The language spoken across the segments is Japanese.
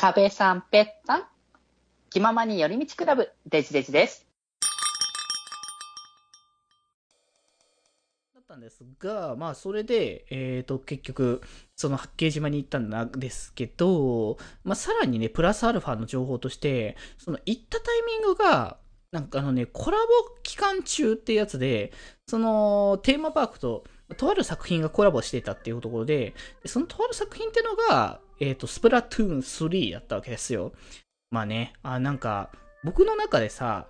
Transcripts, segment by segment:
壁さんぺったん。気ままに寄り道クラブ、デジデジです。だったんですが、まあ、それで、えっ、と、結局、その八景島に行ったんですけど、まあ、さらにね、プラスアルファの情報として、その行ったタイミングが、なんかあのね、コラボ期間中ってやつで、そのテーマパークと、とある作品がコラボしてたっていうところで、そのとある作品っていうのが、えっ、と、スプラトゥーン3だったわけですよ。まあね、あ、なんか、僕の中でさ、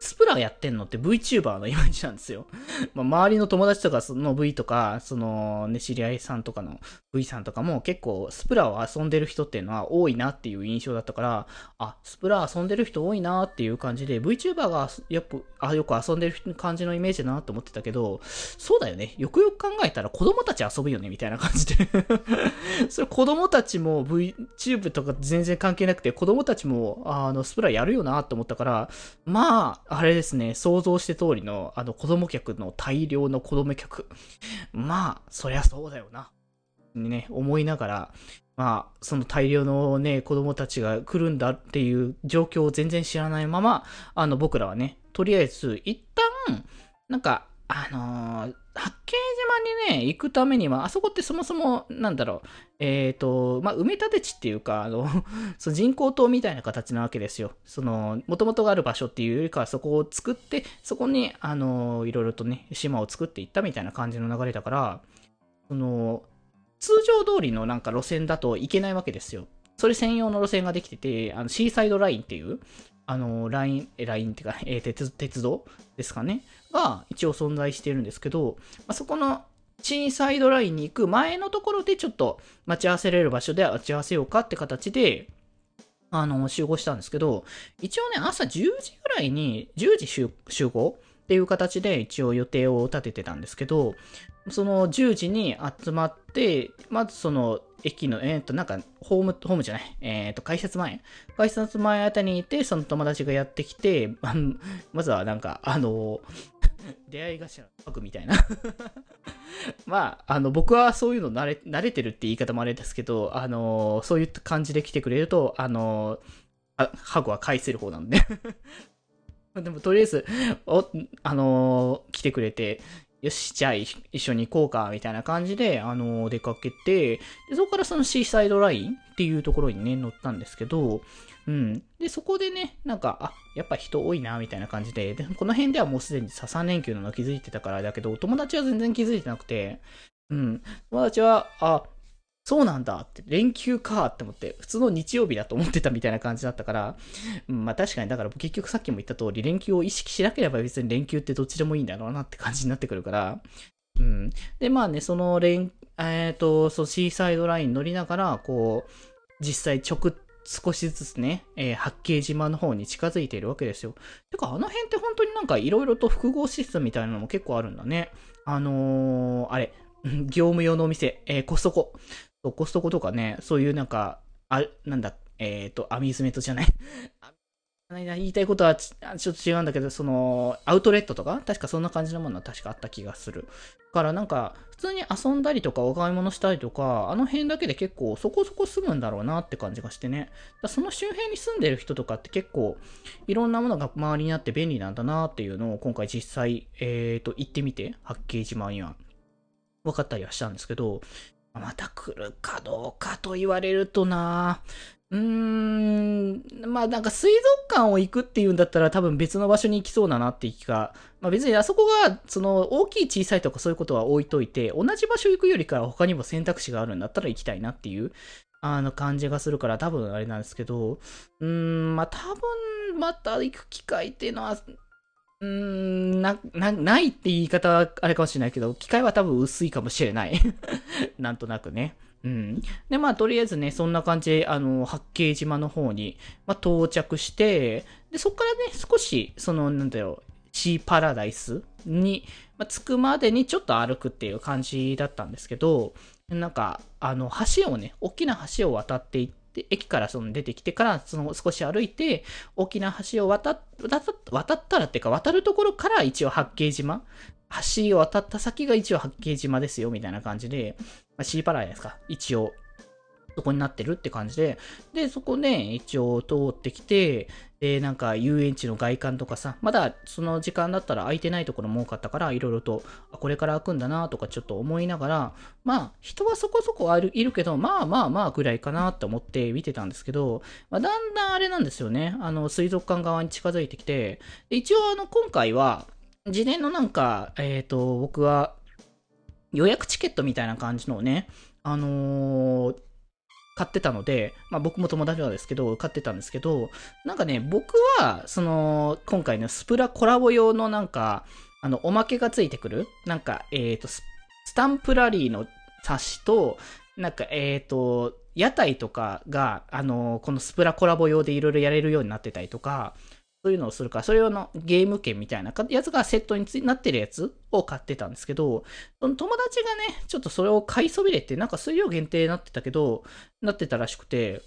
スプラやってんのって VTuber のイメージなんですよ。まあ、周りの友達とかその V とか、そのね、知り合いさんとかの V さんとかも結構スプラを遊んでる人っていうのは多いなっていう印象だったから、あ、スプラ遊んでる人多いなっていう感じで、VTuber がよくあよく遊んでる感じのイメージだなと思ってたけど、そうだよね。よくよく考えたら子供たち遊ぶよねみたいな感じで。それ子供たちも VTube とか全然関係なくて、子供たちもあのスプラやるよなと思ったから、まあ、あれですね、想像して通りの、あの、子供客の大量の子供客。まあ、そりゃそうだよな。にね、思いながら、まあ、その大量のね、子供たちが来るんだっていう状況を全然知らないまま、あの、僕らはね、とりあえず、一旦、なんか、あのー八景島にね、行くためには、あそこってそもそも、なんだろう、えっ、と、まあ、埋め立て地っていうか、あの、その人工島みたいな形なわけですよ。その、もともとがある場所っていうよりかは、そこを作って、そこに、あの、いろいろとね、島を作っていったみたいな感じの流れだから、その、通常通りのなんか路線だといけないわけですよ。それ専用の路線ができてて、あの、シーサイドラインっていう、あの、ライン、え、ラインっていうか、え鉄、鉄道ですかね？が一応存在してるんですけど、まあ、そこのシーサイドラインに行く前のところでちょっと待ち合わせれる場所で待ち合わせようかって形で、あの、集合したんですけど、一応ね、朝10時ぐらいに、10時集合っていう形で一応予定を立ててたんですけど、その10時に集まって、まずその駅の、えっ、と、なんか、ホーム、ホームじゃない、えっ、と、改札前。改札前あたりにいて、その友達がやってきて、まずはなんか、あの、出会い頭のパクみたいな。まあ、あの、僕はそういうの慣れ、慣れてるって言い方もあれですけど、あの、そういう感じで来てくれると、あの、あハグは返せる方なんで。でも、とりあえず、お、あの来てくれて、よし、じゃあ一緒に行こうか、みたいな感じで、あの出かけて、でそこからそのシーサイドラインっていうところにね、乗ったんですけど、うん。で、そこでね、なんか、あ、やっぱ人多いな、みたいな感じで、で、この辺ではもうすでにさ、3連休なの気づいてたからだけど、友達は全然気づいてなくて、うん。友達は、あ、そうなんだって、連休かって思って、普通の日曜日だと思ってたみたいな感じだったから、まあ確かに、だから結局さっきも言った通り、連休を意識しなければ別に連休ってどっちでもいいんだろうなって感じになってくるから、うん。で、まあね、その連、えっ、と、そう、シーサイドライン乗りながら、こう、実際直、少しずつね、えー八景島の方に近づいているわけですよ。てか、あの辺って本当になんかいろいろと複合施設みたいなのも結構あるんだね。あのー、あれ、業務用のお店、えーコストコ。そうコストコとかね、そういうなんか、あ、なんだ、えっ、と、アミューズメントじゃない。言いたいことはちょっと違うんだけど、その、アウトレットとか？確かそんな感じのものは確かあった気がする。だからなんか、普通に遊んだりとかお買い物したりとか、あの辺だけで結構そこそこ住むんだろうなって感じがしてね。だその周辺に住んでる人とかって結構、いろんなものが周りにあって便利なんだなっていうのを今回実際、えっ、と、行ってみて、八景島には分かったりはしたんですけど、また来るかどうかと言われるとな。うーん、まあなんか水族館を行くっていうんだったら多分別の場所に行きそうだなっていう気が、まあ別にあそこがその大きい小さいとかそういうことは置いといて、同じ場所行くよりかは他にも選択肢があるんだったら行きたいなっていう、あの感じがするから多分あれなんですけど、うーん、まあ多分また行く機会っていうのは、うん、な、な、ないって言い方はあれかもしれないけど、機会は多分薄いかもしれない。なんとなくね。うん。で、まあ、とりあえずね、そんな感じで、あの、八景島の方に、まあ、到着して、で、そこからね、少し、その、なんだろう、シーパラダイスに、まあ、着くまでにちょっと歩くっていう感じだったんですけど、なんか、あの、橋をね、大きな橋を渡っていって、駅からその出てきてから、その少し歩いて、大きな橋を渡っ渡ったらっていうか、渡るところから一応八景島橋を渡った先が一応八景島ですよ、みたいな感じで、まあ、シーパラダイスか、一応、そこになってるって感じで、で、そこね、一応通ってきて、で、なんか遊園地の外観とかさ、まだその時間だったら空いてないところも多かったから、いろいろと、あ、これから開くんだなとかちょっと思いながら、まあ、人はそこそこいるけど、まあまあまあぐらいかなって思って見てたんですけど、まあ、だんだんあれなんですよね、あの、水族館側に近づいてきて、一応あの、今回は、事前のなんか、えっ、ー、と、僕は、予約チケットみたいな感じのをね、あのー、買ってたので、まあ僕も友達はですけど、買ってたんですけど、なんかね、僕は、その、今回のスプラコラボ用のなんか、あの、おまけがついてくる、なんか、えっ、ー、とス、スタンプラリーの冊子と、なんか、えっ、ー、と、屋台とかが、あの、このスプラコラボ用でいろいろやれるようになってたりとか、そういうのをするか、それ用のゲーム券みたいなやつがセットになってるやつを買ってたんですけど、友達がね、ちょっとそれを買いそびれて、なんか数量限定になってたけど、なってたらしくて、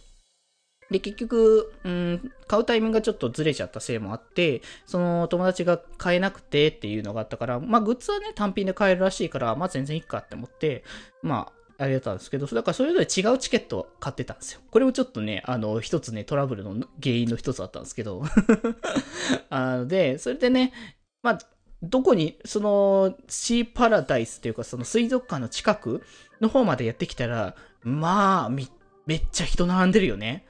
で、結局、うん、買うタイミングがちょっとずれちゃったせいもあって、その友達が買えなくてっていうのがあったから、まあグッズはね、単品で買えるらしいから、まあ全然いいかって思って、まああれだったんですけど、だからそれぞれ違うチケットを買ってたんですよ。これもちょっとね、あの、一つね、トラブルの原因の一つだったんですけど。あので、それでね、まあ、どこに、その、シーパラダイスっていうか、その水族館の近くの方までやってきたら、まあ、めっちゃ人並んでるよね。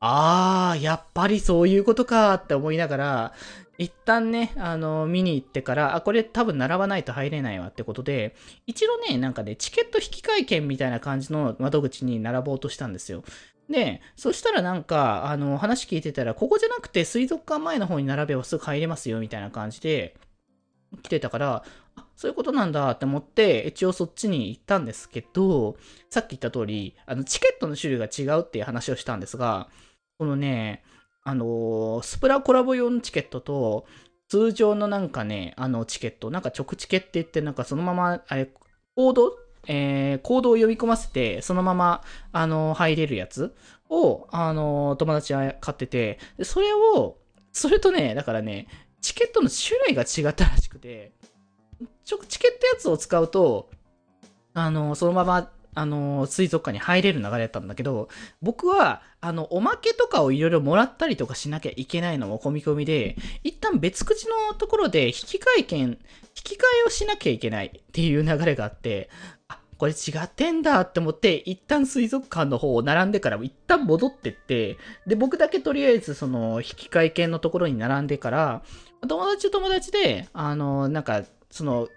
あー、やっぱりそういうことかって思いながら、一旦ね、あの、見に行ってから、あ、これ多分並ばないと入れないわってことで、一度ね、なんかね、チケット引換券みたいな感じの窓口に並ぼうとしたんですよ。で、そしたらなんか、あの、話聞いてたら、ここじゃなくて水族館前の方に並べばすぐ入れますよ、みたいな感じで、来てたから、あ、そういうことなんだって思って、一応そっちに行ったんですけど、さっき言った通り、あの、チケットの種類が違うっていう話をしたんですが、このね、あの、スプラコラボ用のチケットと、通常のなんかね、あのチケット、なんか直チケって言って、なんかそのまま、あれ、コードえー、コードを読み込ませて、そのまま、あの、入れるやつを、あの、友達は買ってて、それを、それとね、だからね、チケットの種類が違ったらしくて、ちょ、チケットやつを使うと、あの、そのままあの、水族館に入れる流れだったんだけど、僕は、あの、おまけとかをいろいろもらったりとかしなきゃいけないのも込み込みで、一旦別口のところで引き換え券、引き換えをしなきゃいけないっていう流れがあって、あ、これ違ってんだって思って、一旦水族館の方を並んでから一旦戻ってって、で、僕だけとりあえずその引き換え券のところに並んでから、友達と友達で、あの、なんか、その、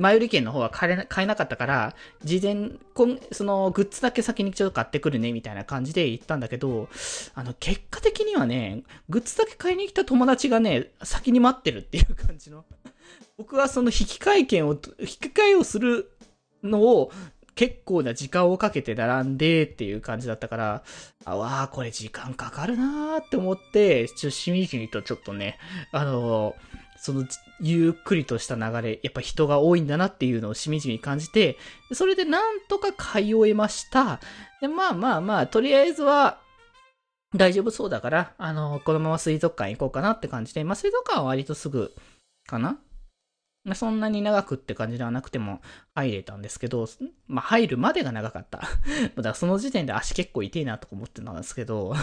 前売り券の方は買えな買えなかったから、事前、そのグッズだけ先にちょっと買ってくるね、みたいな感じで行ったんだけど、あの、結果的にはね、グッズだけ買いに来た友達がね、先に待ってるっていう感じの。僕はその引換券を、引き換えをするのを、結構な時間をかけて並んでっていう感じだったから、あわあ、これ時間かかるなーって思って、ちょっとしみじみとちょっとね、あのーその、ゆっくりとした流れ、やっぱ人が多いんだなっていうのをしみじみ感じて、それでなんとか買い終えました。で、まあまあまあ、とりあえずは、大丈夫そうだから、あの、このまま水族館行こうかなって感じで、まあ水族館は割とすぐかなまあそんなに長くって感じではなくても入れたんですけど、まあ入るまでが長かった。だからその時点で足結構痛いなとか思ってたんですけど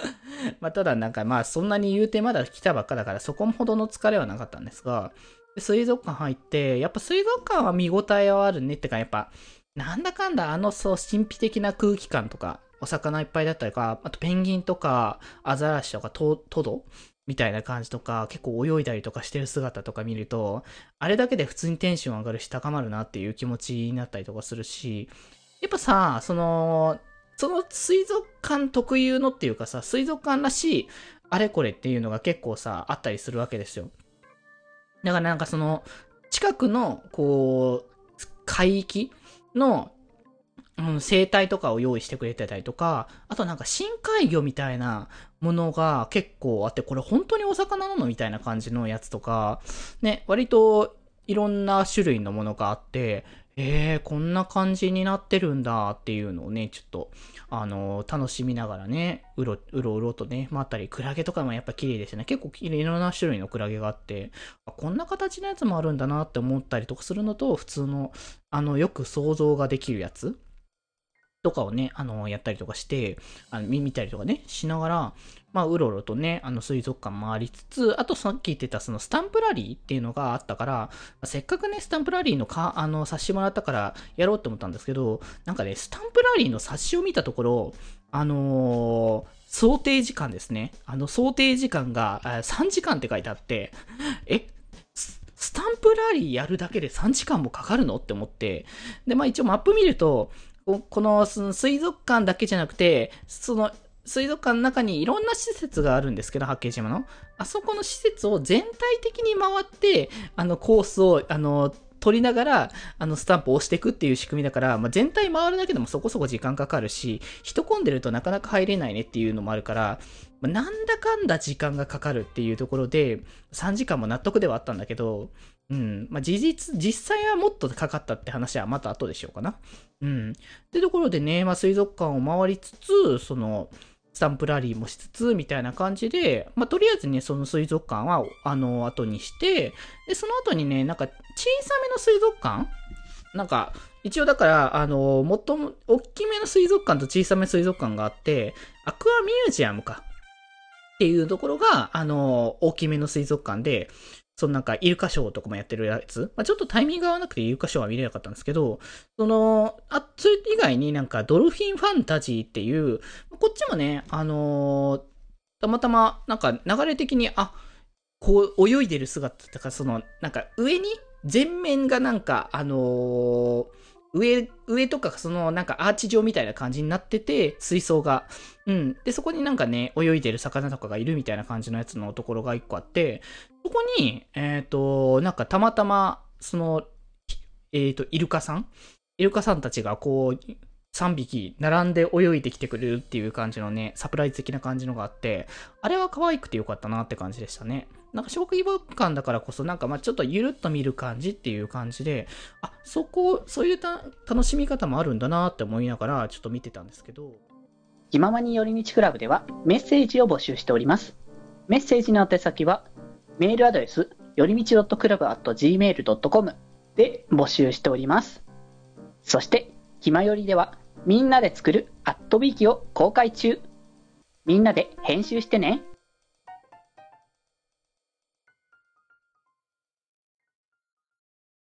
まあただなんかまあそんなに言うてまだ来たばっかだからそこほどの疲れはなかったんですが、水族館入って、やっぱ水族館は見応えはあるねってかやっぱ、なんだかんだあのそう神秘的な空気感とか、お魚いっぱいだったりか、あとペンギンとかアザラシとかトド？みたいな感じとか、結構泳いだりとかしてる姿とか見ると、あれだけで普通にテンション上がるし高まるなっていう気持ちになったりとかするし、やっぱさ、その、その水族館特有のっていうかさ、水族館らしいあれこれっていうのが結構さ、あったりするわけですよ。だからなんかその、近くの、こう、海域のうん、生態とかを用意してくれてたりとか、あとなんか深海魚みたいなものが結構あって、これ本当にお魚なのみたいな感じのやつとか、ね、割といろんな種類のものがあって、えー、こんな感じになってるんだっていうのをね、ちょっと、あのー、楽しみながらね、うろ、うろうろとね、回ったり、クラゲとかもやっぱ綺麗ですね。結構いろんな種類のクラゲがあって、こんな形のやつもあるんだなって思ったりとかするのと、普通の、あの、よく想像ができるやつとかをね、あの、やったりとかして、あの見たりとかね、しながら、まあ、うろうろとね、あの、水族館回りつつ、あとさっき言ってたそのスタンプラリーっていうのがあったから、せっかくね、スタンプラリーのか、あの、冊子もらったからやろうって思ったんですけど、なんかね、スタンプラリーの冊子を見たところ、あのー、想定時間ですね。あの、想定時間が3時間って書いてあって、え、スタンプラリーやるだけで3時間もかかるの？って思って、で、まあ一応マップ見ると、この水族館だけじゃなくて、その水族館の中にいろんな施設があるんですけど、八景島の。あそこの施設を全体的に回って、あのコースを、あの、取りながら、あの、スタンプを押していくっていう仕組みだから、まあ、全体回るだけでもそこそこ時間かかるし、人混んでるとなかなか入れないねっていうのもあるから、まあ、なんだかんだ時間がかかるっていうところで、3時間も納得ではあったんだけど、うん。まあ、事実、実際はもっとかかったって話はまた後でしようかな。うん。ってところでね、まあ、水族館を回りつつ、その、スタンプラリーもしつつ、みたいな感じで、まあ、とりあえずね、その水族館は、あの、後にして、で、その後にね、なんか、小さめの水族館？なんか、一応だから、あの、もっとも、大きめの水族館と小さめ水族館があって、アクアミュージアムか。っていうところが、あの、大きめの水族館で、そのなんか、イルカショーとかもやってるやつ。まあ、ちょっとタイミング合わなくてイルカショーは見れなかったんですけど、その、あ、それ以外になんか、ドルフィンファンタジーっていう、こっちもね、あのー、たまたま、なんか、流れ的に、あ、こう、泳いでる姿とか、その、なんか、上に、全面がなんか、あのー上、上とかそのなんかアーチ状みたいな感じになってて、水槽が。うん。で、そこになんかね、泳いでる魚とかがいるみたいな感じのやつのところが一個あって、そこに、えっ、ー、と、なんかたまたま、その、えっ、ー、と、イルカさん？イルカさんたちがこう、3匹並んで泳いできてくれるっていう感じのね、サプライズ的な感じのがあって、あれは可愛くてよかったなって感じでしたね。なんか食器物館だからこそ、なんかまあちょっとゆるっと見る感じっていう感じで、あ、そこ、そういう楽しみ方もあるんだなって思いながら、ちょっと見てたんですけど。気ままに寄り道クラブではメッセージを募集しております。メッセージの宛先は、メールアドレス、よりみち .club.gmail.com で募集しております。そして、ひまよりでは、みんなで作るアットビーキを公開中。みんなで編集してね。